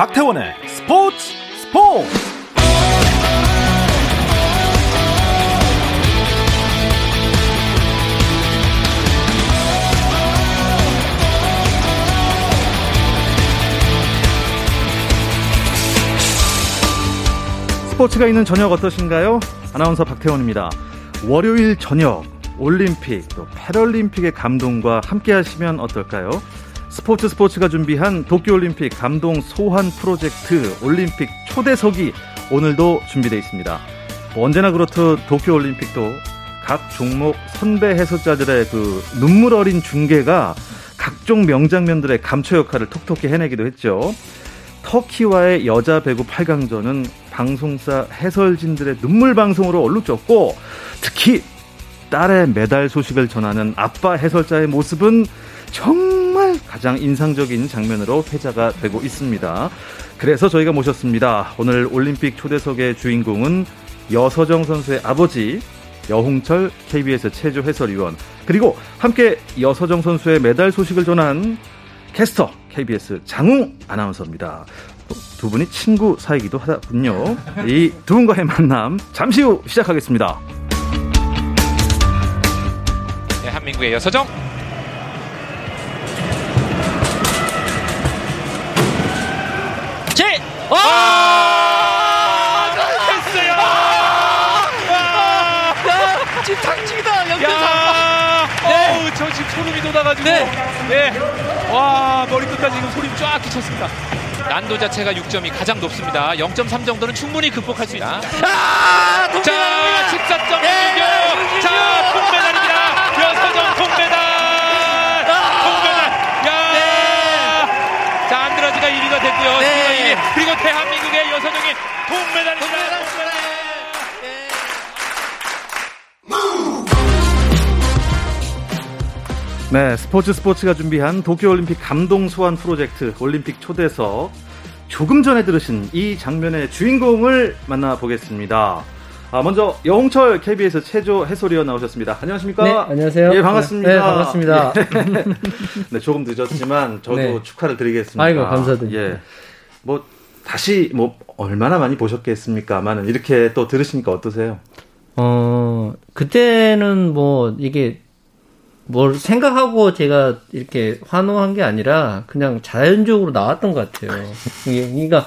박태원의 스포츠 스포츠 스포츠가 있는 저녁 어떠신가요? 아나운서 박태원입니다. 월요일 저녁 올림픽 또 패럴림픽의 감동과 함께 하시면 어떨까요? 스포츠 스포츠가 준비한 도쿄올림픽 감동 소환 프로젝트 올림픽 초대석이 오늘도 준비되어 있습니다. 언제나 그렇듯 도쿄올림픽도 각 종목 선배 해설자들의 그 눈물 어린 중계가 각종 명장면들의 감초 역할을 톡톡히 해내기도 했죠. 터키와의 여자 배구 8강전은 방송사 해설진들의 눈물 방송으로 얼룩졌고 특히 딸의 메달 소식을 전하는 아빠 해설자의 모습은 정말 가장 인상적인 장면으로 회자가 되고 있습니다. 그래서 저희가 모셨습니다. 오늘 올림픽 초대석의 주인공은 여서정 선수의 아버지 여홍철 KBS 체조 해설위원 그리고 함께 여서정 선수의 메달 소식을 전한 캐스터 KBS 장웅 아나운서입니다. 두 분이 친구 사이기도 하군요. 이 두 분과의 만남 잠시 후 시작하겠습니다. 대한민국의 여서정 아! 됐어요. 야, 지금 당직이다 연결 야, 네. 어우, 저 지금 소름이 돋아가지고, 네. 네, 와 머리끝까지 지금 소름 쫙 끼쳤습니다. 난도 자체가 6점이 가장 높습니다. 0.3 정도는 충분히 극복할 수 있다. 아, 자, 동메달입니다. 14점 네, 네, 김규. 자, 동메달입니다. 여서정 동메달. 아. 동메달. 야. 네. 자, 안드라지가 1위가 됐고요. 네. 스티가 1위. 그리고 대한민국의 여서정이 동메달입니다. 동메달. 네, 스포츠 스포츠가 준비한 도쿄올림픽 감동 소환 프로젝트 올림픽 초대석 조금 전에 들으신 이 장면의 주인공을 만나보겠습니다. 아, 먼저 여홍철 KBS 체조 해설위원 나오셨습니다. 안녕하십니까? 네, 안녕하세요. 예, 반갑습니다. 네, 반갑습니다. 예. 네, 조금 늦었지만 저도 네. 축하를 드리겠습니다. 아이고, 감사드립니다. 예. 뭐 다시 뭐 얼마나 많이 보셨겠습니까만은 이렇게 또 들으시니까 어떠세요? 어, 그때는 뭐, 이게, 뭘 생각하고 제가 이렇게 환호한 게 아니라, 그냥 자연적으로 나왔던 것 같아요. 이게, 그러니까,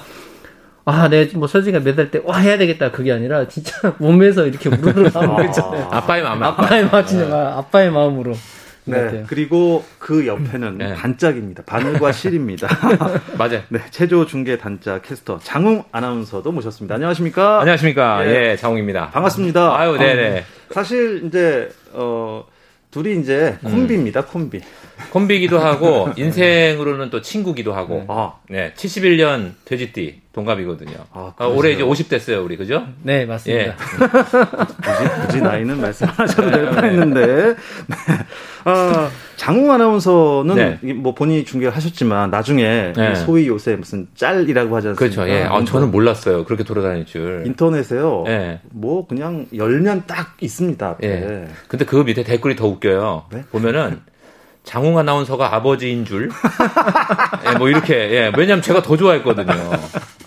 아, 내가 뭐 서진이가 메달 때, 와, 해야 되겠다. 그게 아니라, 진짜 몸에서 이렇게 우르르 나온 거 있잖아요. 아빠의 마음. 아빠의 마음, 진짜 마- 아빠의 마음으로. 것 네. 같아요. 그리고 그 옆에는 네. 단짝입니다. 바늘과 실입니다. 맞아요. 네, 체조 중계 단짝 캐스터 장웅 아나운서도 모셨습니다. 안녕하십니까? 안녕하십니까. 예. 예, 장홍입니다. 반갑습니다. 아유, 네네. 사실 이제 어 둘이 이제 콤비입니다. 콤비. 콤비기도 하고, 인생으로는 또 친구기도 하고, 아, 네, 71년 돼지띠 동갑이거든요. 아, 아, 올해 이제 그러세요? 50 됐어요, 우리, 그죠? 네, 예. 맞습니다. 굳이, 굳이 나이는 말씀하셔도 될 뻔했는데. 네. 아, 장웅 아나운서는 네. 뭐 본인이 중계를 하셨지만 나중에 네. 소위 요새 무슨 짤이라고 하지 않습니까? 그렇죠. 예. 아, 저는 몰랐어요. 그렇게 돌아다닐 줄. 인터넷에요. 예. 뭐 그냥 열면 딱 있습니다. 앞에. 예. 근데 그 밑에 댓글이 더 웃겨요. 네? 보면은 장홍 아나운서가 아버지인 줄. 예, 뭐 이렇게. 예. 왜냐면 제가 더 좋아했거든요.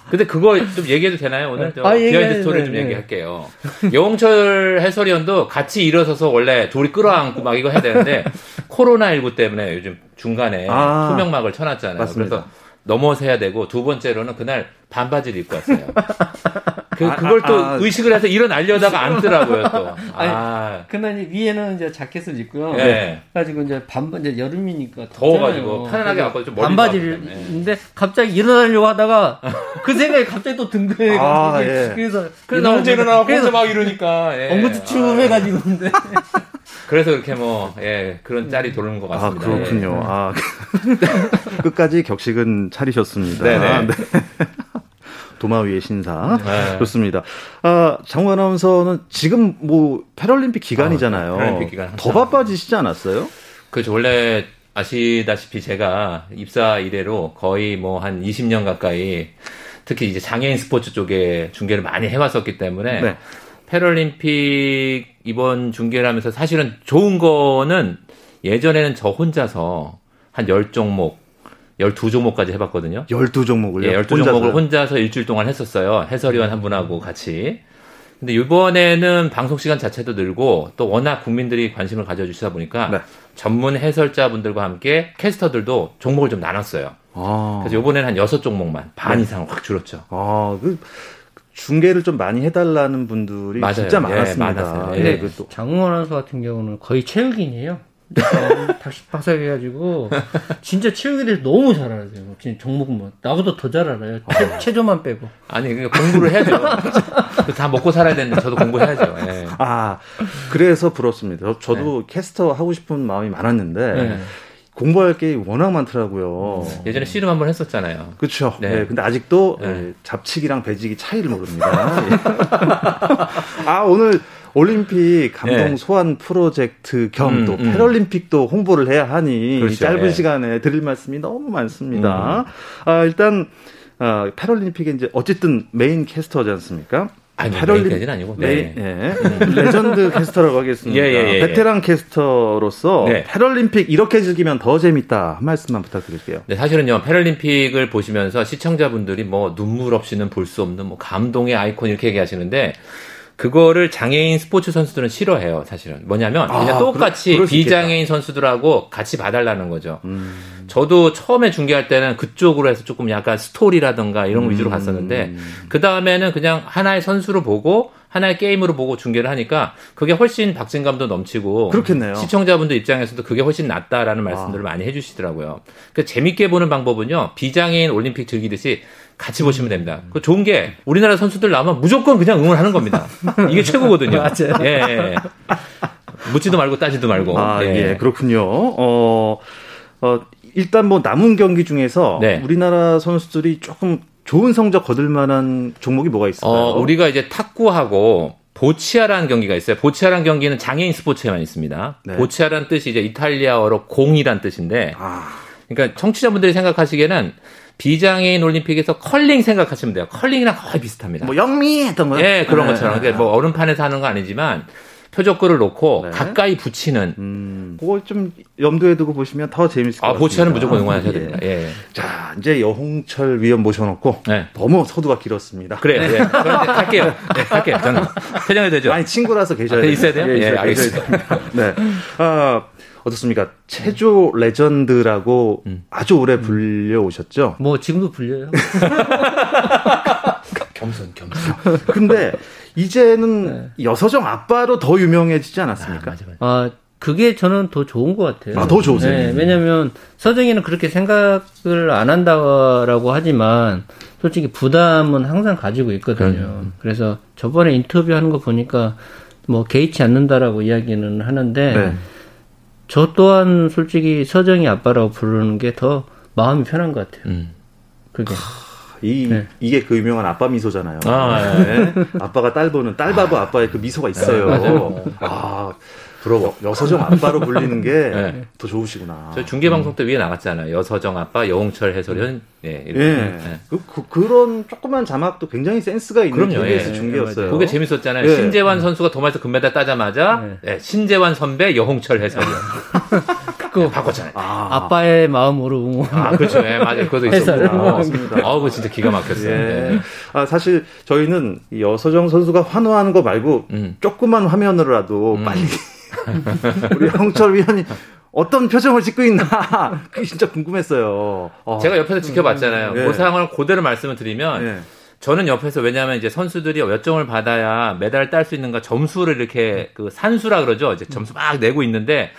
근데 그거 좀 얘기해도 되나요? 오늘 저 아, behind 얘기해도 스토리 네, 좀 네. 얘기할게요. 여홍철 해설위원도 같이 일어서서 원래 둘이 끌어안고 막 이거 해야 되는데 코로나 19 때문에 요즘 중간에 아, 투명막을 쳐놨잖아요. 맞습니다. 그래서 넘어서 해야 되고 두 번째로는 그날 반바지를 입고 왔어요. 그, 아, 그걸 또 아, 아. 의식을 해서 일어나려다가 앉더라고요, 또. 아니, 아, 그날 이제 위에는 이제 자켓을 입고요. 예. 그래가지고 이제 반바 이제 여름이니까 더워가지고. 편안하게 갖고 좀 멀리 반바지를. 입는데 갑자기 일어나려고 하다가 그 생각이 갑자기 또든 거예요. 아, 예. 그래서 그래서 혼자 일어나고 혼자 그래서 막 이러니까. 예. 엉구추춤 해가지고 근데 그래서 그렇게 뭐, 예, 그런 짤이 도는 것 아, 같습니다. 그렇군요. 아, 끝까지 격식은 차리셨습니다. 네네. 네. 도마 위의 신사. 네. 좋습니다. 아, 장우 아나운서는 지금 뭐 패럴림픽 기간이잖아요. 아, 패럴림픽 기간 더. 바빠지시지 않았어요? 그렇죠. 원래 아시다시피 제가 입사 이래로 거의 뭐 한 20년 가까이 특히 이제 장애인 스포츠 쪽에 중계를 많이 해왔었기 때문에 네. 패럴림픽 이번 중계를 하면서 사실은 좋은 거는 예전에는 저 혼자서 한 10종목 12종목까지 해봤거든요. 12종목을요? 예, 12종목을 혼자서 일주일 동안 했었어요. 해설위원 한 분하고 같이. 근데 이번에는 방송 시간 자체도 늘고 또 워낙 국민들이 관심을 가져주시다 보니까 네. 전문 해설자분들과 함께 캐스터들도 종목을 좀 나눴어요. 아, 그래서 이번에는 한 6종목만 반 네. 이상 확 줄었죠. 아, 그 중계를 좀 많이 해달라는 분들이 맞아요. 진짜 예, 많았습니다. 많았어요. 예, 예. 그 또. 장웅 아나운서 같은 경우는 거의 체육인이에요. 어, 닥식박살 해가지고 진짜 체육에 대해서 너무 잘 알아요. 진짜 종목 뭐 나보다 더 잘 알아요. 체, 체조만 빼고. 아니, 그러니까 공부를 해야죠. 다 먹고 살아야 되는데 저도 공부해야죠. 예. 아, 그래서 부럽습니다. 저, 도 캐스터 하고 싶은 마음이 많았는데 네. 공부할 게 워낙 많더라고요. 예전에 씨름 한번 했었잖아요. 그렇죠. 네. 네. 근데 아직도 네. 예, 잡치기랑 배지기 차이를 모릅니다. 예. 아 오늘 올림픽 감동 네. 소환 프로젝트 겸 음, 또 음. 패럴림픽도 홍보를 해야 하니 그렇죠. 이 짧은 예. 음. 시간에 드릴 말씀이 너무 많습니다. 아, 일단 아, 패럴림픽에 이제 어쨌든 메인 캐스터지 않습니까? 아니, 뭐 패럴림- main까지는 아니고. 메인, 네. 예. 레전드 캐스터라고 하겠습니다. 예, 예, 예, 베테랑 캐스터로서 네. 패럴림픽 이렇게 즐기면 더 재밌다 한 말씀만 부탁드릴게요. 네, 사실은요, 패럴림픽을 보시면서 시청자분들이 뭐 눈물 없이는 볼 수 없는 뭐 감동의 아이콘 이렇게 얘기하시는데, 그거를 장애인 스포츠 선수들은 싫어해요, 사실은. 뭐냐면, 아, 그냥 똑같이 그럴- 비장애인 선수들하고 같이 봐달라는 거죠. 음. 저도 처음에 중계할 때는 그쪽으로 해서 조금 약간 스토리라든가 이런 거 위주로 갔었는데, 그 다음에는 그냥 하나의 선수로 보고, 하나의 게임으로 보고 중계를 하니까, 그게 훨씬 박진감도 넘치고, 그렇겠네요. 시청자분들 입장에서도 그게 훨씬 낫다라는 말씀들을 많이 해주시더라고요. 그 재밌게 보는 방법은요, 비장애인 올림픽 즐기듯이 같이 보시면 됩니다. 그 좋은 게 우리나라 선수들 나오면 무조건 그냥 응원하는 겁니다. 이게 최고거든요. 맞아요. 예, 예. 묻지도 말고 따지도 말고. 아, 예, 그렇군요. 어, 어, 일단 뭐 남은 경기 중에서 네. 우리나라 선수들이 조금 좋은 성적 거둘 만한 종목이 뭐가 있을까요? 어, 우리가 이제 탁구하고 보치아라는 경기가 있어요. 보치아라는 경기는 장애인 스포츠에만 있습니다. 네. 보치아라는 뜻이 이제 이탈리아어로 공이란 뜻인데, 아, 그러니까 청취자분들이 생각하시기에는 비장애인 올림픽에서 컬링 생각하시면 돼요. 컬링이랑 거의 비슷합니다. 뭐 영미 했던 거요? 예, 그런 네. 것처럼. 그러니까 뭐 얼음판에서 하는 거 아니지만 표적글을 놓고 네. 가까이 붙이는. 음, 그걸 좀 염두에 두고 보시면 더 재밌을 것 아, 같습니다. 보치아는 무조건 응원하셔야 예. 됩니다. 예. 자, 이제 여홍철 위원 모셔놓고 네. 너무 서두가 길었습니다. 그래요. 예. 그럼 이제 갈게요. 네, 갈게요. 저는. 퇴장해도 되죠? 아니 친구라서 계셔야 아, 돼요. 있어야 돼요? 예, 있어야 알겠습니다. 계셔야 됩니다. 네. 아, 어떻습니까? 체조 레전드라고 음. 아주 오래 불려 오셨죠? 뭐 지금도 불려요. 겸손, 겸손. 근데 이제는 여서정 아빠로 더 유명해지지 않았습니까? 맞아, 맞아. 아 그게 저는 더 좋은 것 같아요. 아, 더 좋으세요? 네, 왜냐하면 서정이는 그렇게 생각을 안 한다라고 하지만 솔직히 부담은 항상 가지고 있거든요. 그래서 저번에 인터뷰하는 거 보니까 뭐 개의치 않는다라고 이야기는 하는데 네. 저 또한 솔직히 서정이 아빠라고 부르는 게 더 마음이 편한 것 같아요. 음. 그게. 이 네. 이게 그 유명한 아빠 미소잖아요. 아, 네. 아빠가 딸 보는 딸 바보 아빠의 그 미소가 있어요. 맞아요. 아, 부러워. 여 서정 아빠로 불리는 게 더 네. 좋으시구나. 저희 중계 방송 때 위에 나갔잖아요. 여서정 아빠, 여홍철 해설위원. 예. 이렇게. 예. 예. 그, 그, 런 조그만 자막도 굉장히 센스가 있는 그럼요, KBS 예. 중계였어요. 그게 재밌었잖아요. 예. 신재환 선수가 도마에서 금메달 따자마자 예, 신재환 선배, 여홍철 해설위원. 그거 바꿨잖아요. 아, 아빠의 마음으로 응원. 아, 그렇죠. 예, 맞아요. 그것도 있었고. 맞습니다. 아, 그거 진짜 기가 막혔어요. 예. 예. 아, 사실 저희는 이 여서정 선수가 환호하는 거 말고 음. 조그만 화면으로라도 음. 빨리 우리 형철 위원이 어떤 표정을 짓고 있나 그게 진짜 궁금했어요. 어. 제가 옆에서 지켜봤잖아요. 예. 그 상황을 그대로 말씀을 드리면 예. 저는 옆에서 왜냐하면 이제 선수들이 몇 점을 받아야 메달을 딸 수 있는가 점수를 이렇게 그 산수라 그러죠. 이제 점수 막 내고 있는데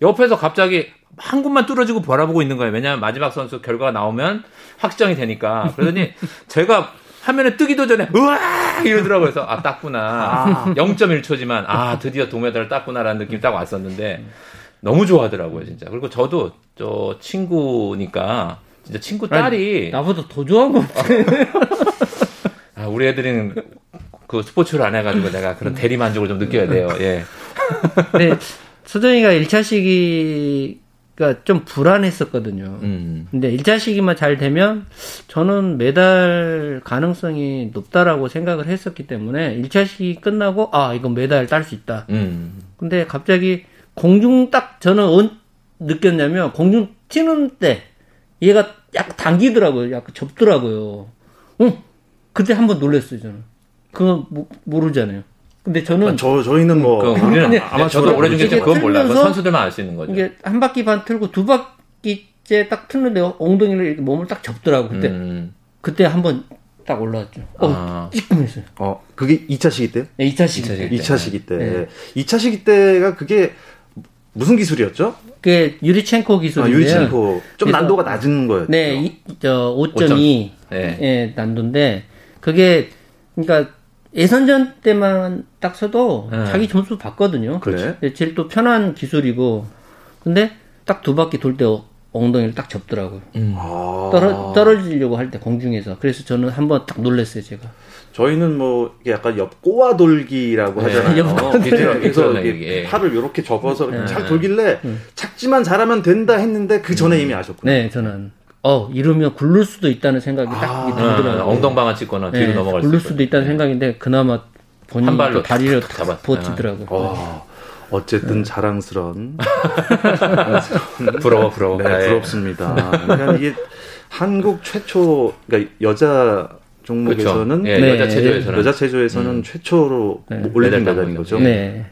옆에서 갑자기 한 곳만 뚫어지고 바라보고 있는 거예요. 왜냐하면 마지막 선수 결과가 나오면 확정이 되니까. 그러더니 제가 화면에 뜨기도 전에 으아 이러더라고요. 그래서 아 땄구나. 0.1초지만 아 드디어 동메달을 땄구나라는 느낌이 딱 왔었는데 너무 좋아하더라고요, 진짜. 그리고 저도 저 친구니까 진짜 친구 딸이 나보다 더 좋아한 거 같아. 아, 우리 애들은 그 스포츠를 안 해가지고 내가 그런 대리 만족을 좀 느껴야 돼요. 예. 근데 서정이가 1차 시기 가좀 불안했었거든요. 음. 근데 1차 시기만 잘 되면 저는 메달 가능성이 높다라고 생각을 했었기 때문에 1차 시기 끝나고 아, 이건 메달 딸 수 있다. 음. 근데 갑자기 공중 딱 저는 언 느꼈냐면 공중 튀는 때 얘가 약간 당기더라고요. 약간 접더라고요. 어? 그때 한번 놀랐어요, 저는. 그거 모, 모르잖아요. 근데 저는 저 저희는 뭐그 우리는 근데 아, 저도 오래 중계 때 이게 그건 몰라요. 선수들만 알 수 있는 거죠. 이게 한 바퀴 반 틀고 두 바퀴째 딱 틀는데 엉덩이를 이렇게 몸을 딱 접더라고. 그때 음. 그때 한번 딱 올라왔죠. 어, 아. 찌끔했어요. 어 그게 2차 시기 때? 네, 2차 시기. 2차 시기. 때. 2차 시기 때. 네. 2차 시기 때가 그게 무슨 기술이었죠? 그게 유리첸코 아, 기술인데요. 유리첸코. 좀 난도가 낮은 거였죠. 네, 이, 저 5.2 네. 예, 난도인데 그게 그러니까 예선전 때만 딱 서도 네. 자기 점수 받거든요. 그래? 근데 제일 또 편한 기술이고 근데 딱 두 바퀴 돌 때 엉덩이를 딱 접더라고요. 아. 떨어, 떨어지려고 할 때 공중에서. 그래서 저는 한번 딱 놀랐어요, 제가. 저희는 뭐 약간 옆 꼬아 돌기라고 네. 하잖아요. 옆 꼬아 네, 돌기. 그래서 이게. 팔을 이렇게 접어서 이렇게 네. 잘 돌길래 착지만 잘하면 된다 했는데 그 전에 이미 아셨구나. 네, 저는 어 이러면 굴를 수도 있다는 생각이 딱 아, 들더라고요. 어, 엉덩방아 찍거나 뒤로 네, 넘어갈 수 굴를 있고. 수도 있다는 생각인데 그나마 본인이 한 발로 또 다리를 탁 잡았- 버티더라고요. 어, 어쨌든 자랑스러운. 부러워 부러워. 네, 네. 부럽습니다. 그러니까 이게 한국 최초, 그러니까 여자 종목에서는 그렇죠. 예, 네. 여자 체조에서는 여자 체조에서는 최초로 네. 올림픽 메달 메달인 거죠. 거죠. 네.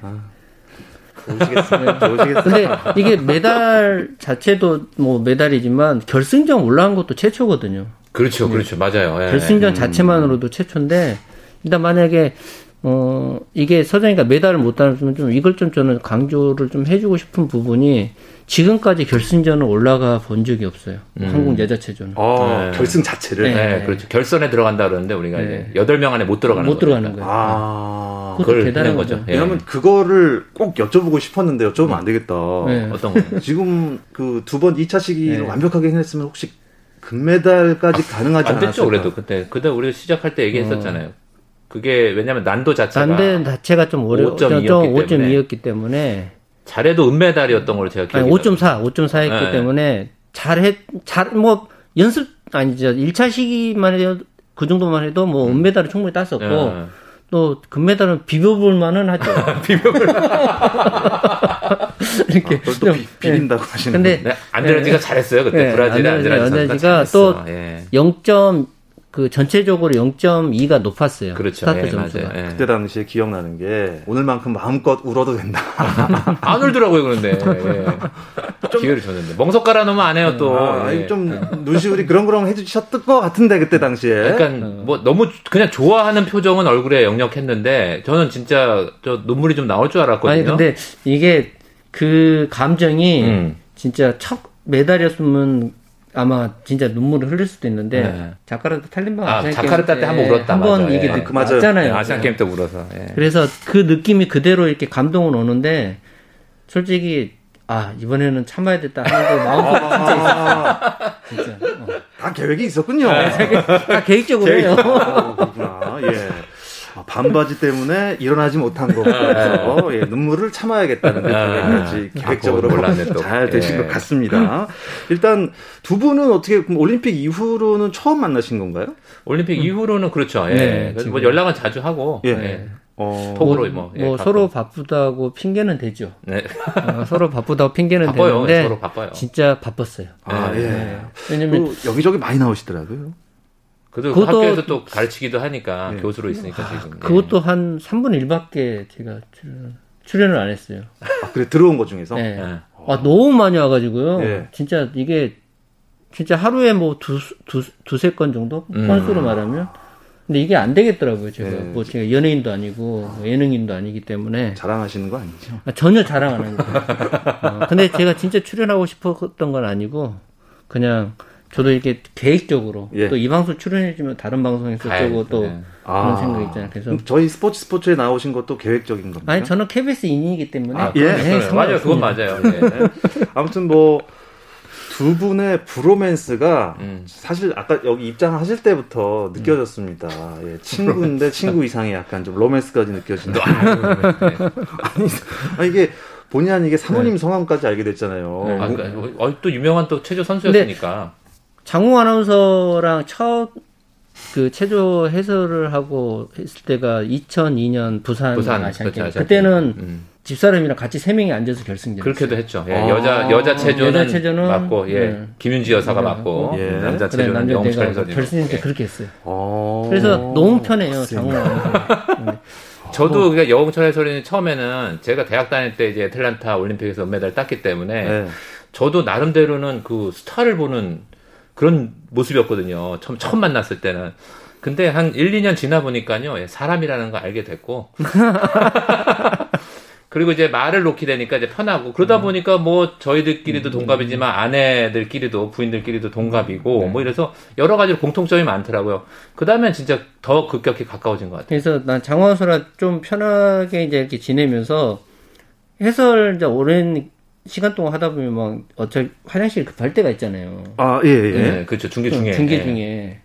좋으시겠어요. 좋으시겠어요. 근데 이게 메달 자체도 뭐 메달이지만 결승전 올라간 것도 최초거든요. 그렇죠, 그렇죠, 맞아요. 예. 결승전 자체만으로도 최초인데 일단 만약에 어 이게 서정이가 메달을 못 따면 좀 이걸 좀 저는 강조를 좀 해주고 싶은 부분이 지금까지 결승전을 올라가 본 적이 없어요. 한국 여자 체조는 어, 네. 결승 자체를. 네, 그렇죠. 결선에 들어간다 그러는데 우리가 네. 이제 여덟 명 안에 못 들어가는 못 들어가는. 거예요. 아. 그것도 그걸 대단한 거죠. 거죠. 예. 왜냐면 그거를 꼭 여쭤보고 싶었는데 여쭤보면 안 되겠다. 네. 어떤 거? 지금 그 두 번 2차 시기를 네. 완벽하게 해냈으면 혹시 금메달까지 가능하지 안 않았을까? 됐죠, 그래도 그때. 그때 우리 시작할 때 얘기했었잖아요. 그게 왜냐면 난도 자체가 난데 자체가 좀 어려 5.2 였기 좀 때문에. 5.2였기 때문에 잘해도 은메달이었던 걸로 제가 아니 기억이 5.4, 5.4였기 네. 때문에 잘했 잘 뭐 연습 아니죠. 1차 시기만 해도 그 정도만 해도 뭐 은메달을 충분히 땄었고 예. 또 금메달은 비벼볼 만은 하죠. 비벼볼 이렇게 아, 그걸 또 좀, 비, 비린다고 하시는 근데 네, 안드레지가 잘했어요 그때 네, 브라질에 안드레지- 안드레지 안드레지가 또. 예. 0. 그 전체적으로 0.2가 높았어요. 그렇죠. 스타트 예, 점수가. 맞아요. 예. 그때 당시에 기억나는 게 오늘만큼 마음껏 울어도 된다. 안 울더라고요 그런데 예. 기회를 줬는데 멍석 깔아 놓으면 안 해요 또. 아, 예. 좀 눈시울이 그렁그렁 해주셨던 것 같은데 그때 당시에. 약간 뭐 너무 그냥 좋아하는 표정은 얼굴에 역력했는데 저는 진짜 저 눈물이 좀 나올 줄 알았거든요. 아니 근데 이게 그 감정이 음. 진짜 첫 메달이었으면 아마 진짜 눈물을 흘릴 수도 있는데 네. 자카르타 탈린방 아, 자카르타 게임 때 한번 울었다, 한번. 이게 예. 느- 그 맞아요. 왔잖아요. 아시안 게임 때 울어서. 예. 그래서 그 느낌이 그대로 이렇게 감동은 오는데 솔직히 아 이번에는 참아야 됐다 하는 그 마음속에 진짜 있어요. 진짜 어. 다 계획이 있었군요. 다 계획적으로 해요. 아, 그렇구나. 예. 아, 반바지 때문에 일어나지 못한 거라서 예, 눈물을 참아야겠다는 그 아, 아, 계획적으로. 잘 되신 예. 것 같습니다. 일단 두 분은 어떻게 올림픽 이후로는 처음 만나신 건가요? 올림픽 이후로는 그렇죠. 예. 네, 뭐 연락은 자주 하고. 예. 예. 어, 톡으로 뭐. 예, 뭐. 서로 바쁘다고 핑계는 되죠. 네. 어, 서로 바쁘다고 핑계는 바빠요. 되는데 서로 바빠요. 진짜 바빴어요. 아, 네. 예. 왜냐면 또 여기저기 많이 나오시더라고요. 그래도 그것도- 학교에서 또 가르치기도 하니까 예. 교수로 있으니까 지금. 예. 그것도 한 3분의 1밖에 제가 출연, 출연을 안 했어요. 아, 그래 들어온 것 중에서. 네. 예. 아, 너무 많이 와가지고요. 예. 진짜 이게, 진짜 하루에 뭐 두, 두, 두세 건 정도? 음. 건수로 말하면. 근데 이게 안 되겠더라고요, 제가. 예. 뭐 제가 연예인도 아니고, 뭐 예능인도 아니기 때문에. 자랑하시는 거 아니죠? 아, 전혀 자랑 안 합니다. 어, 근데 제가 진짜 출연하고 싶었던 건 아니고, 그냥, 저도 이렇게 계획적으로, 예. 또이 방송 출연해주면 다른 방송에서. 저거 또, 예. 그런 생각 있잖아요. 그래서, 저희 스포츠 스포츠에 나오신 것도 계획적인 겁니다. 아니, 저는 KBS 인이기 때문에. 아, 예. 네, 있어요. 맞아요. 그건 상관없습니다. 맞아요. 예. 아무튼 뭐 두 분의 브로맨스가 음. 사실 아까 여기 입장하실 때부터 느껴졌습니다. 예, 친구인데 친구 이상의 약간 좀 로맨스까지 느껴진다. 아니, 아니 이게 본의 아니게 사모님 성함까지 알게 됐잖아요. 네. 아, 그러니까 어, 또 유명한 또 체조 선수였으니까. 장우 아나운서랑 첫 그 체조 해설을 하고 했을 때가 2002년 부산, 부산 아시안 그렇죠, 게임. 그때는 음. 집사람이랑 같이 세 명이 앉아서 결승전. 그렇게도 했죠. 예, 아. 여자 여자 체조는, 여자 체조는, 맞고 예. 네. 김윤지 여사가 네. 맞고 예. 남자 체조는 남자 영철 선수. 결승전 때 그렇게 했어요. 어. 그래서 너무 편해요. 장훈 아나운서. 네. 저도 그러니까 여홍철 해설위는 처음에는 제가 대학 다닐 때 이제 애틀란타 올림픽에서 은메달 땄기 때문에 네. 저도 나름대로는 그 스타를 보는 그런 모습이었거든요. 처음, 처음 만났을 때는. 근데 한 1, 2년 지나 보니까요. 예, 사람이라는 거 알게 됐고. 그리고 이제 말을 놓게 되니까 이제 편하고 그러다 보니까 뭐 저희들끼리도 동갑이지만 아내들끼리도 부인들끼리도 동갑이고 뭐 이래서 여러 가지로 공통점이 많더라고요. 그 다음엔 진짜 더 급격히 가까워진 것 같아요. 그래서 난 장원수랑 좀 편하게 이제 이렇게 지내면서 해설 이제 오랜 시간 동안 하다 보면 막 어차피 화장실 급할 때가 있잖아요. 아, 예, 예. 예, 그렇죠. 중계 중에. 중계 예. 중에.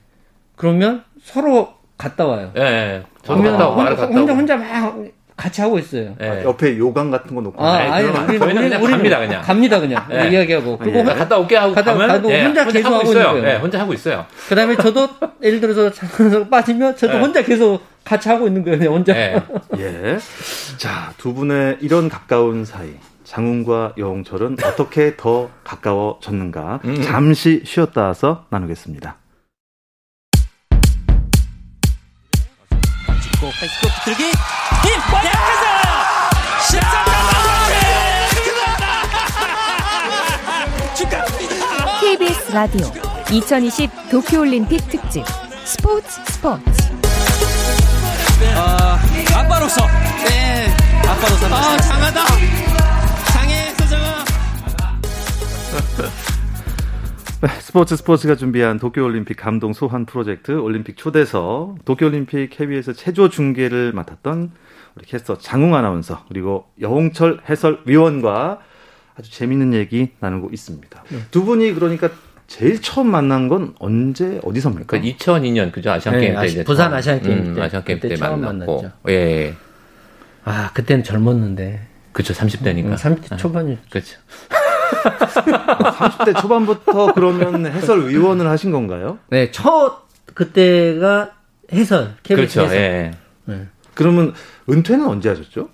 그러면 서로 갔다 와요. 예, 예. 저도 갔다 오고 말을 혼자, 갔다 오고. 혼자, 혼자 막 같이 하고 있어요. 예. 옆에 요강 같은 거 놓고. 아, 아니, 우리, 저희는 그냥 갑니다, 그냥. 갑니다, 그냥. 예. 이야기하고. 그리고 예. 나 갔다 올게 하고 가다- 가면 가도 예, 혼자 계속 하고 하고 있어요. 예, 혼자 하고 있어요. 그 다음에 저도, 예를 들어서 장원수가 빠지면 저도 예. 혼자 계속 같이 하고 있는 거예요, 혼자. 예. 예. 자, 두 분의 이런 가까운 사이. 장훈과 여홍철은 어떻게 더 가까워졌는가? 음. 잠시 쉬었다 와서 나누겠습니다. 찍고 페이스북 들기. 힘! 대학에서 13년 축하합니다. KBS 라디오 2020 도쿄올림픽 특집 스포츠 스포츠. 아, 아빠로서. 네. 아빠로서 아 장하다 스포츠 스포츠가 준비한 도쿄올림픽 감동 소환 프로젝트 올림픽 초대서 도쿄올림픽 KBS 체조 중계를 맡았던 우리 캐스터 장웅 아나운서 그리고 여홍철 해설위원과 아주 재밌는 얘기 나누고 있습니다. 두 분이 그러니까 제일 처음 만난 건 언제 어디서입니까? 그 2002년 그죠 아시안 네, 게임 때 아시- 부산 아시안 게임 음, 때. 아시안 게임 때 처음 만났고 만났죠. 예. 아, 그때는 젊었는데. 그쵸 30대니까. 음, 30대 초반이. 그렇죠. 30대 초반부터 그러면 해설 위원을 하신 건가요? 네, 첫, 그때가 해설. KBS 그렇죠. 해설. 예. 네. 그러면 은퇴는 언제 하셨죠?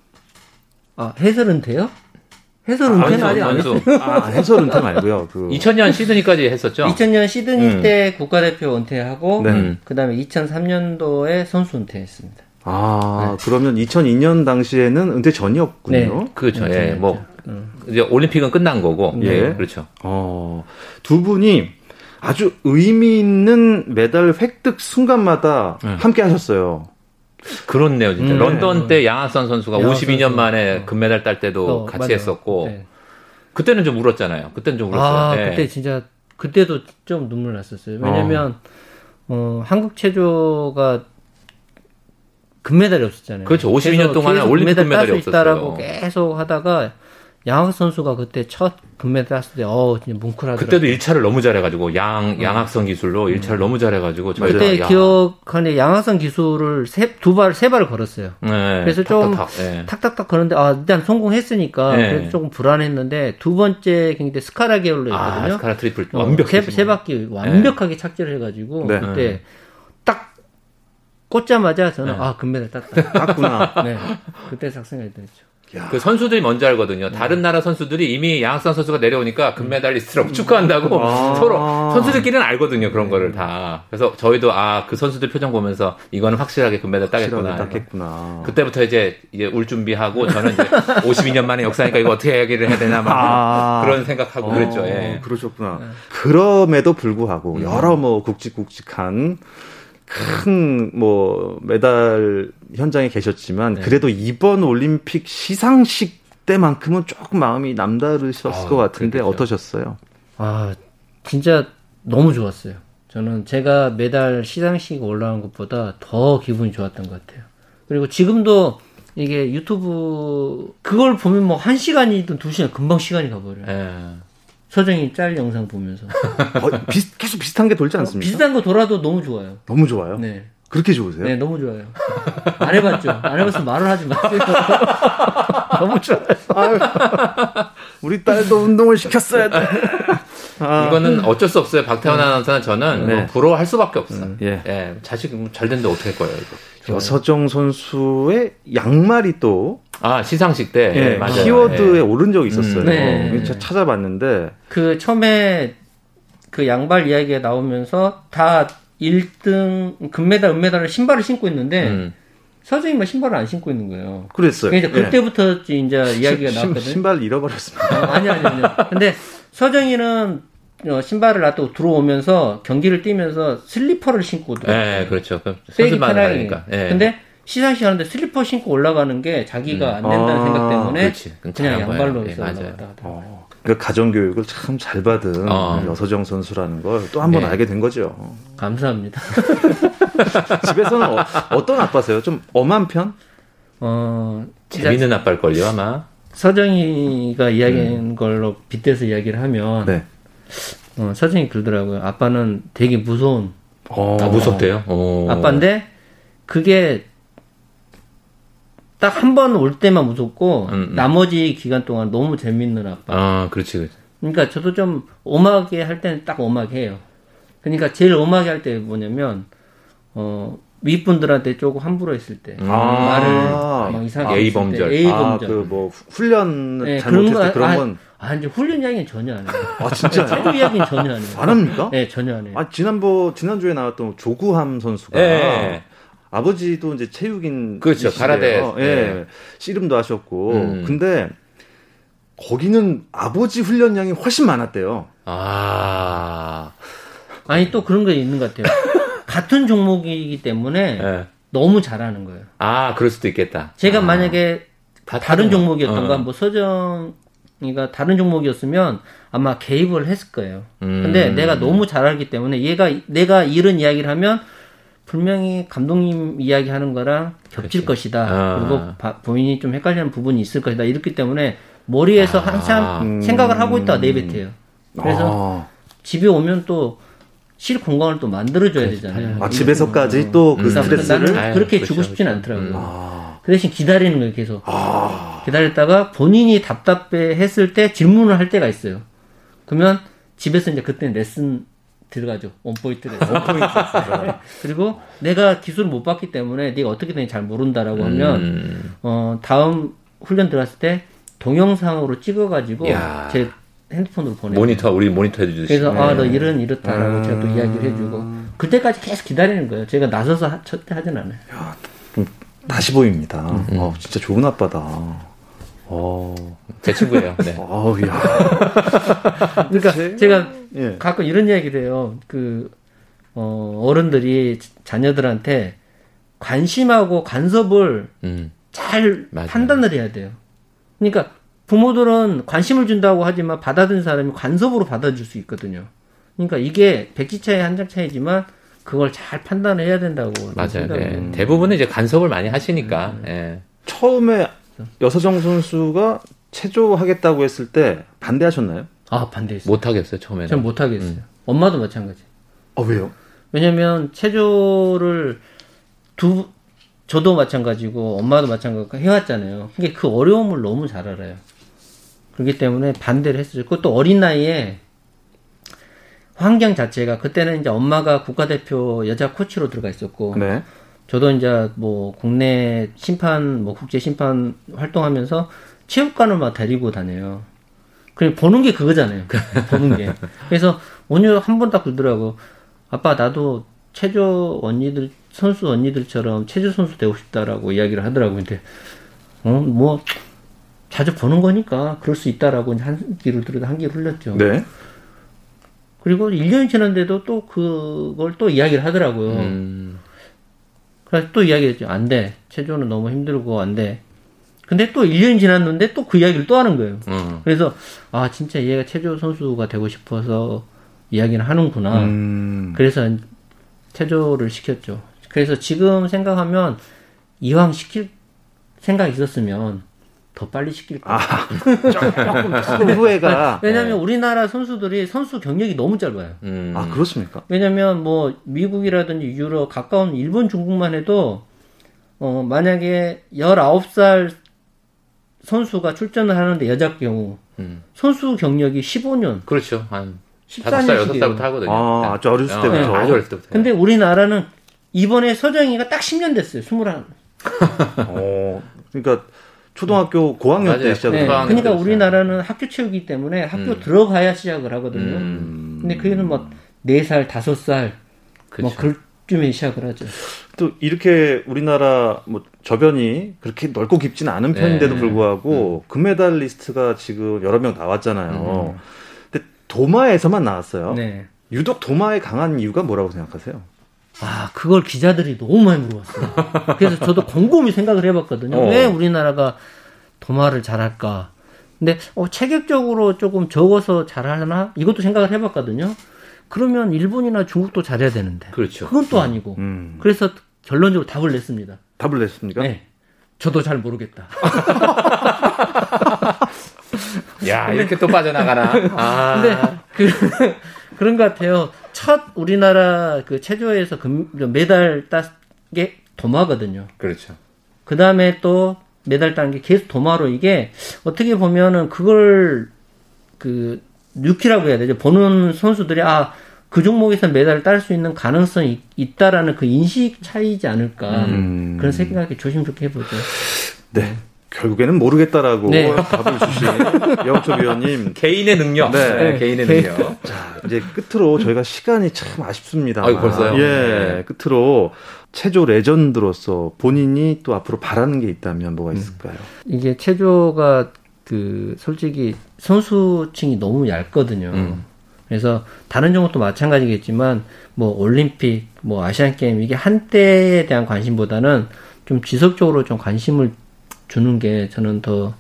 아, 해설 은퇴요? 해설 은퇴는 아직 안 했어요. 아, 해설 은퇴 말고요. 그 2000년 시드니까지 했었죠. 2000년 시드니 음. 때 국가대표 은퇴하고, 네. 음. 그 다음에 2003년도에 선수 은퇴했습니다. 아, 그러면 2002년 당시에는 은퇴 전이었군요. 그렇죠. 네, 예. 그렇죠. 뭐 음. 이제 올림픽은 끝난 거고. 예. 예. 그렇죠. 어, 두 분이 아주 의미 있는 메달 획득 순간마다 음. 함께 하셨어요. 그렇네요, 진짜. 음. 런던 때 양하선 선수가 양하선 52년 선수. 만에 어. 금메달 딸 때도 어, 같이 맞아요. 했었고. 네. 그때는 좀 울었잖아요. 그때는 좀 울었어요. 아, 예. 그때 진짜, 그때도 좀 눈물 났었어요. 왜냐면, 어, 한국 체조가 금메달이 없었잖아요. 그렇죠. 52년 그래서 동안에 올림픽 금메달이 딸수 있다라고 없었어요. 계속 하다가, 양학 선수가 그때 첫 금메달 땄을 때, 어, 진짜 뭉클하더라고요. 그때도 1차를 너무 잘해가지고 양 양학선 기술로 1차를 너무 잘해가지고 음. 그때 야, 기억하는 양학선 기술을 세, 두 발, 세 발을 걸었어요. 네, 그래서 좀 탁탁탁, 예. 탁탁탁 거는데, 아, 일단 성공했으니까, 네. 그래서 조금 불안했는데, 두 번째 경기 때 스카라 계열로 아, 했거든요. 스카라 triple 어, 완벽해. 세, 세 바퀴 완벽하게 착지를 해가지고, 네. 그때 딱 꽂자마자 저는, 네. 아, 금메달 땄다. 땄구나. 네. 그때 딱 생각이 들었죠. 야, 그 선수들이 먼저 알거든요. 음. 다른 나라 선수들이 이미 양학선 선수가 내려오니까 금메달리스트라고 축하한다고 아. 서로 선수들끼리는 알거든요. 그런 거를 다. 그래서 저희도 아 그 선수들 표정 보면서 이거는 확실하게 금메달 따겠구나. 땄겠구나. 그때부터 이제 이제 울 준비하고 저는 이제 52년 만에 역사니까 이거 어떻게 얘기를 해야 되나 막 아. 그런 생각하고 그랬죠. 예. 어, 그러셨구나. 그럼에도 불구하고 음. 여러 뭐 굵직굵직한 큰 뭐 메달 현장에 계셨지만 네. 그래도 이번 올림픽 시상식 때만큼은 조금 마음이 남다르셨을 아, 것 같은데 그랬겠죠. 어떠셨어요? 아, 진짜 너무 좋았어요. 저는 제가 메달 시상식 올라온 것보다 더 기분이 좋았던 것 같아요. 그리고 지금도 이게 유튜브 그걸 보면 뭐 한 시간이든 두 시간 금방 시간이 가버려요. 예. 서정이 짤 영상 보면서 어, 비슷- 계속 비슷한 게 돌지 않습니까? 비슷한 거 돌아도 너무 좋아요. 너무 좋아요. 네, 그렇게 좋으세요? 네 너무 좋아요. 안 해봤죠? 안 해봤으면 말을 하지 마세요. 너무 좋아요. 우리 딸도 운동을 시켰어야 돼. 아, 이거는 어쩔 수 없어요. 박태원 아나운서는 저는 네. 뭐 부러워할 수밖에 없어. 음, 예. 예. 자식 잘 됐는데 어떻게 할 거예요, 이거. 여서정 선수의 양말이 또 아 시상식 때 예, 네, 맞아요. 키워드에 예. 오른 적이 있었어요. 음, 네. 제가 찾아봤는데 그 처음에 그 양발 이야기가 나오면서 다 1등 금메달, 은메달을 신발을 신고 있는데 음. 서정이만 신발을 안 신고 있는 거예요. 그랬어요. 그러니까 예. 그때부터 이제 이야기가 신- 나왔거든요. 신발 잃어버렸습니다. 어, 아니 아니 아니. 근데 서정이는 어, 신발을 놔두고 들어오면서 경기를 뛰면서 슬리퍼를 신고 들어. 예, 그렇죠. 그럼 선수만. 하니까. 예. 근데 시상식 하는데 슬리퍼 신고 올라가는 게 자기가 안 된다는 아, 생각 때문에 그렇지. 그냥. 양발로 예, 해서 맞아요. 올라갔다 하더라고요. 어, 그 가정 교육을 참 잘 받은 어. 여서정 선수라는 걸 또 한번 네. 알게 된 거죠. 감사합니다. 집에서는 어, 떤 아빠세요? 좀 엄한 편? 어, 재밌는 아빠일 걸요 아마. 서정이가 이야기한 걸로 빗대서 이야기를 하면 네. 어, 서정이 그러더라고요. 아빠는 되게 무서운 어. 아 무섭대요. 오. 아빠인데 그게 딱 한 번 올 때만 무섭고 음, 음. 나머지 기간 동안 너무 재밌는 아빠. 아 그렇지 그렇지. 그러니까 저도 좀 엄하게 할 때는 딱 엄하게 해요. 그러니까 제일 엄하게 할 때 뭐냐면 어 윗분들한테 조금 함부로 했을 때 음. 말을 아, 막 이상하게 때, 범절. 예의 아, 범절. 그뭐 훈련 네, 잘못했을 때 그런 아, 건안 아, 이제 훈련 이야기는 전혀 안 해요. 진짜요? 체조 이야기는 전혀 안 해요. 합니까? 네, 전혀 안 해요. 아, 지난번 지난주에 나왔던 조구함 선수가 예. 아버지도 이제 체육인 그렇죠. 가라데. 예. 예. 씨름도 하셨고. 음. 근데 거기는 아버지 훈련량이 훨씬 많았대요. 아. 아니 또 그런 게 있는 것 같아요. 같은 종목이기 때문에 예. 너무 잘하는 거예요. 아 그럴 수도 있겠다. 제가 아. 만약에 다 다른. 종목이었던가 어. 뭐 서정이가 다른 종목이었으면 아마 개입을 했을 거예요. 음. 근데 내가 너무 잘 알기 때문에 얘가 내가 이런 이야기를 하면 분명히 감독님 이야기하는 거랑 겹칠 그치. 것이다. 아. 그리고 바- 본인이 좀 헷갈리는 부분이 있을 것이다. 이렇기 때문에 머리에서 아. 항상 음. 생각을 하고 있다가 내뱉어요. 그래서 아, 집에 오면 또쉴 공간을 또 만들어줘야 되잖아요. 아, 집에서까지 또그 음. 스트레스를 나는 아유, 그렇게 그렇죠, 주고 싶진 그렇죠. 않더라고요. 아, 그 대신 기다리는 거예요, 계속. 기다렸다가 본인이 답답해 했을 때 질문을 할 때가 있어요. 그러면 집에서 이제 그때 레슨 들어가죠. 원포인트 레슨. 원포인트 레슨. 그리고 내가 기술을 못 받기 때문에 네가 어떻게 되는지 잘 모른다라고 하면 음. 어, 다음 훈련 들어갔을 때 동영상으로 찍어가지고 야. 제 핸드폰으로 보내요. 모니터 우리 모니터 해주듯이. 그래서 아너 이런 이렇다라고 음. 제가 또 이야기를 해주고 그때까지 계속 기다리는 거예요. 제가 나서서 하- 절대 하진 않아요. 다시 보입니다. 음. 어, 진짜 좋은 아빠다. 어, 제 친구예요. 네. 어, 야. 그러니까 제- 제가 예. 가끔 이런 이야기를 해요. 그, 어, 어른들이 자녀들한테 관심하고 간섭을 음. 잘 맞아요. 판단을 해야 돼요. 그러니까 부모들은 관심을 준다고 하지만 받아들인 사람이 간섭으로 받아줄 수 있거든요. 그러니까 이게 백지 차이 한 장 차이지만 그걸 잘 판단을 해야 된다고. 맞아요. 네. 대부분은 이제 간섭을 많이 하시니까. 예. 처음에 여서정 선수가 체조하겠다고 했을 때 반대하셨나요? 아, 반대했어요. 못 하겠어요 처음에는. 전 못 하겠어요. 음. 엄마도 마찬가지. 어, 왜요? 왜냐면 체조를 두 저도 마찬가지고 엄마도 마찬가지고 해왔잖아요. 그게 그 어려움을 너무 잘 알아요. 그렇기 때문에 반대를 했어요. 그것도 어린 나이에 환경 자체가 그때는 이제 엄마가 국가대표 여자 코치로 들어가 있었고 네. 저도 이제 뭐 국내 심판 뭐 국제 심판 활동하면서 체육관을 막 데리고 다녀요. 그냥 보는 게 그거잖아요. 보는 게. 그래서 오늘 한 번 딱 그러더라고. 아빠 나도 체조 언니들 선수 언니들처럼 체조 선수 되고 싶다라고 이야기를 하더라고. 근데 어 뭐 자주 보는 거니까 그럴 수 있다라고 한 귀를 들어도 한 귀를 흘렸죠. 네. 그리고 1년이 지났는데도 또 그걸 또 이야기를 하더라고요. 음. 그래서 또 이야기했죠. 안 돼. 체조는 너무 힘들고 안 돼. 근데 또 1년이 지났는데 또 그 이야기를 또 하는 거예요. 음. 그래서 아 진짜 얘가 체조 선수가 되고 싶어서 이야기를 하는구나. 음. 그래서 체조를 시켰죠. 그래서 지금 생각하면 이왕 시킬 생각이 있었으면 더 빨리 시킬 거예요. 아, 조금, 조금 후회가. 왜냐면 우리나라 선수들이 선수 경력이 너무 짧아요. 음. 아, 그렇습니까? 왜냐면 뭐 미국이라든지 유럽 가까운 일본 중국만 해도 어 만약에 19살 선수가 출전을 하는데 여자 경우 음. 선수 경력이 15년 그렇죠. 한 14 5살, 년씩이에요. 6살부터 하거든요. 아, 아주 어렸을 어, 때부터. 아주 어렸을 때부터. 근데 우리나라는 이번에 서정이가 딱 10년 됐어요. 21. 어, 그러니까 초등학교 고학년 때 맞아요. 시작을 네. 고학년 그러니까. 우리나라는 학교 체육이기 때문에 학교 음. 들어가야 시작을 하거든요. 음. 근데 그게는 뭐 4살, 5살 뭐 그렇죠. 그쯤에 시작을 하죠. 또 이렇게 우리나라 뭐 저변이 그렇게 넓고 깊지는 않은 편인데도 네. 불구하고 금메달 리스트가 지금 여러 명 나왔잖아요. 음. 근데 도마에서만 나왔어요. 네. 유독 도마에 강한 이유가 뭐라고 생각하세요? 아, 그걸 기자들이 너무 많이 물어봤어요. 그래서 저도 곰곰이 생각을 해봤거든요. 어. 왜 우리나라가 도마를 잘할까? 근데 어, 체격적으로 조금 적어서 잘하나? 이것도 생각을 해봤거든요. 그러면 일본이나 중국도 잘해야 되는데. 그렇죠. 그건 또 아니고. 음. 그래서 결론적으로 답을 냈습니다. 답을 냈습니까? 네. 저도 잘 모르겠다. 야, 이렇게 또 빠져나가나. 아. 근데 그 그런 것 같아요. 첫 우리나라 그 체조에서 금, 메달 땄게 도마거든요. 그렇죠. 그 다음에 또 메달 딴 게 계속 도마로 이게 어떻게 보면은 그걸 그 뉴키라고 해야 되죠. 보는 선수들이 아, 그 종목에서 메달을 딸 수 있는 가능성이 있다라는 그 인식 차이지 않을까. 음. 그런 생각이 조심스럽게 해보죠. 네. 결국에는 모르겠다라고 네. 답을 주신 영철 위원님. 개인의 능력. 네. 네, 개인의 개- 능력. 자, 이제 끝으로 저희가 시간이 참 아쉽습니다. 아이고, 벌써요? 예, 네. 끝으로 체조 레전드로서 본인이 또 앞으로 바라는 게 있다면 뭐가 있을까요? 이게 체조가 그 솔직히 선수층이 너무 얇거든요. 음. 그래서 다른 종목도 마찬가지겠지만 뭐 올림픽, 뭐 아시안 게임 이게 한때에 대한 관심보다는 좀 지속적으로 좀 관심을 주는 게 저는 더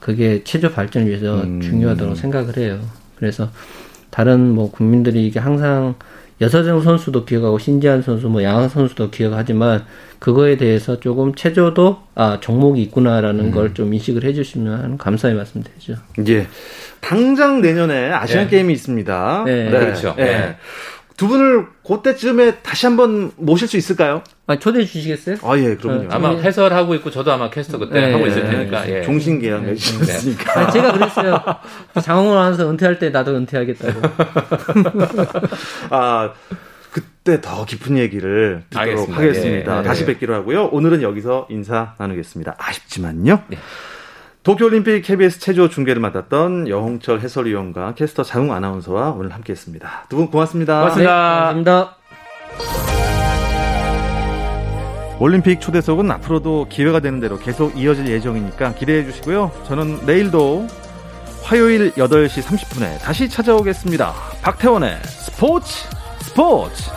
그게 체조 발전을 위해서 음. 중요하다고 생각을 해요. 그래서 다른 뭐 국민들이 이게 항상 여서정 선수도 기억하고 신지한 선수, 뭐 양한 선수도 기억하지만 그거에 대해서 조금 체조도 아 종목이 있구나라는 걸좀 인식을 해주시면 감사의 말씀 드리죠. 예. 당장 내년에 아시안 네. 게임이 있습니다. 네. 그렇죠. 예. 네. 두 분을 그때쯤에 다시 한번 모실 수 있을까요? 아 초대해 주시겠어요? 아, 예, 그럼요. 어, 아마 해설하고 있고 저도 아마 캐스터 그때 네, 하고 있을 네, 테니까. 예. 종신 계약 맺으셨으니까. 아, 제가 그랬어요. 장홍을 하면서 은퇴할 때 나도 은퇴하겠다고. 아, 그때 더 깊은 얘기를 듣도록 알겠습니다. 하겠습니다. 예, 예, 다시 예. 뵙기로 하고요. 오늘은 여기서 인사 나누겠습니다. 아쉽지만요. 네. 도쿄올림픽 KBS 체조 중계를 맡았던 여홍철 해설위원과 캐스터 장웅 아나운서와 오늘 함께했습니다. 두 분 고맙습니다. 고맙습니다. 네, 고맙습니다. 올림픽 초대석은 앞으로도 기회가 되는 대로 계속 이어질 예정이니까 기대해 주시고요. 저는 내일도 화요일 8시 30분에 다시 찾아오겠습니다. 박태원의 스포츠 스포츠!